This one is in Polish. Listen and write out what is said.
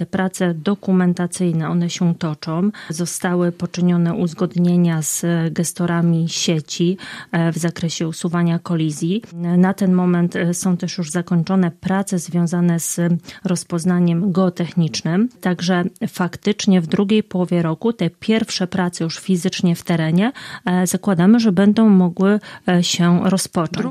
te prace dokumentacyjne, one się toczą. Zostały poczynione uzgodnienia z gestorami sieci e, w zakresie usuwania kolizji. Na ten moment e, są też już zakończone prace związane z rozpoznaniem geotechnicznym. Także faktycznie w drugiej połowie roku te pierwsze prace już fizycznie w terenie e, zakładamy, że będą mogły się rozpocząć.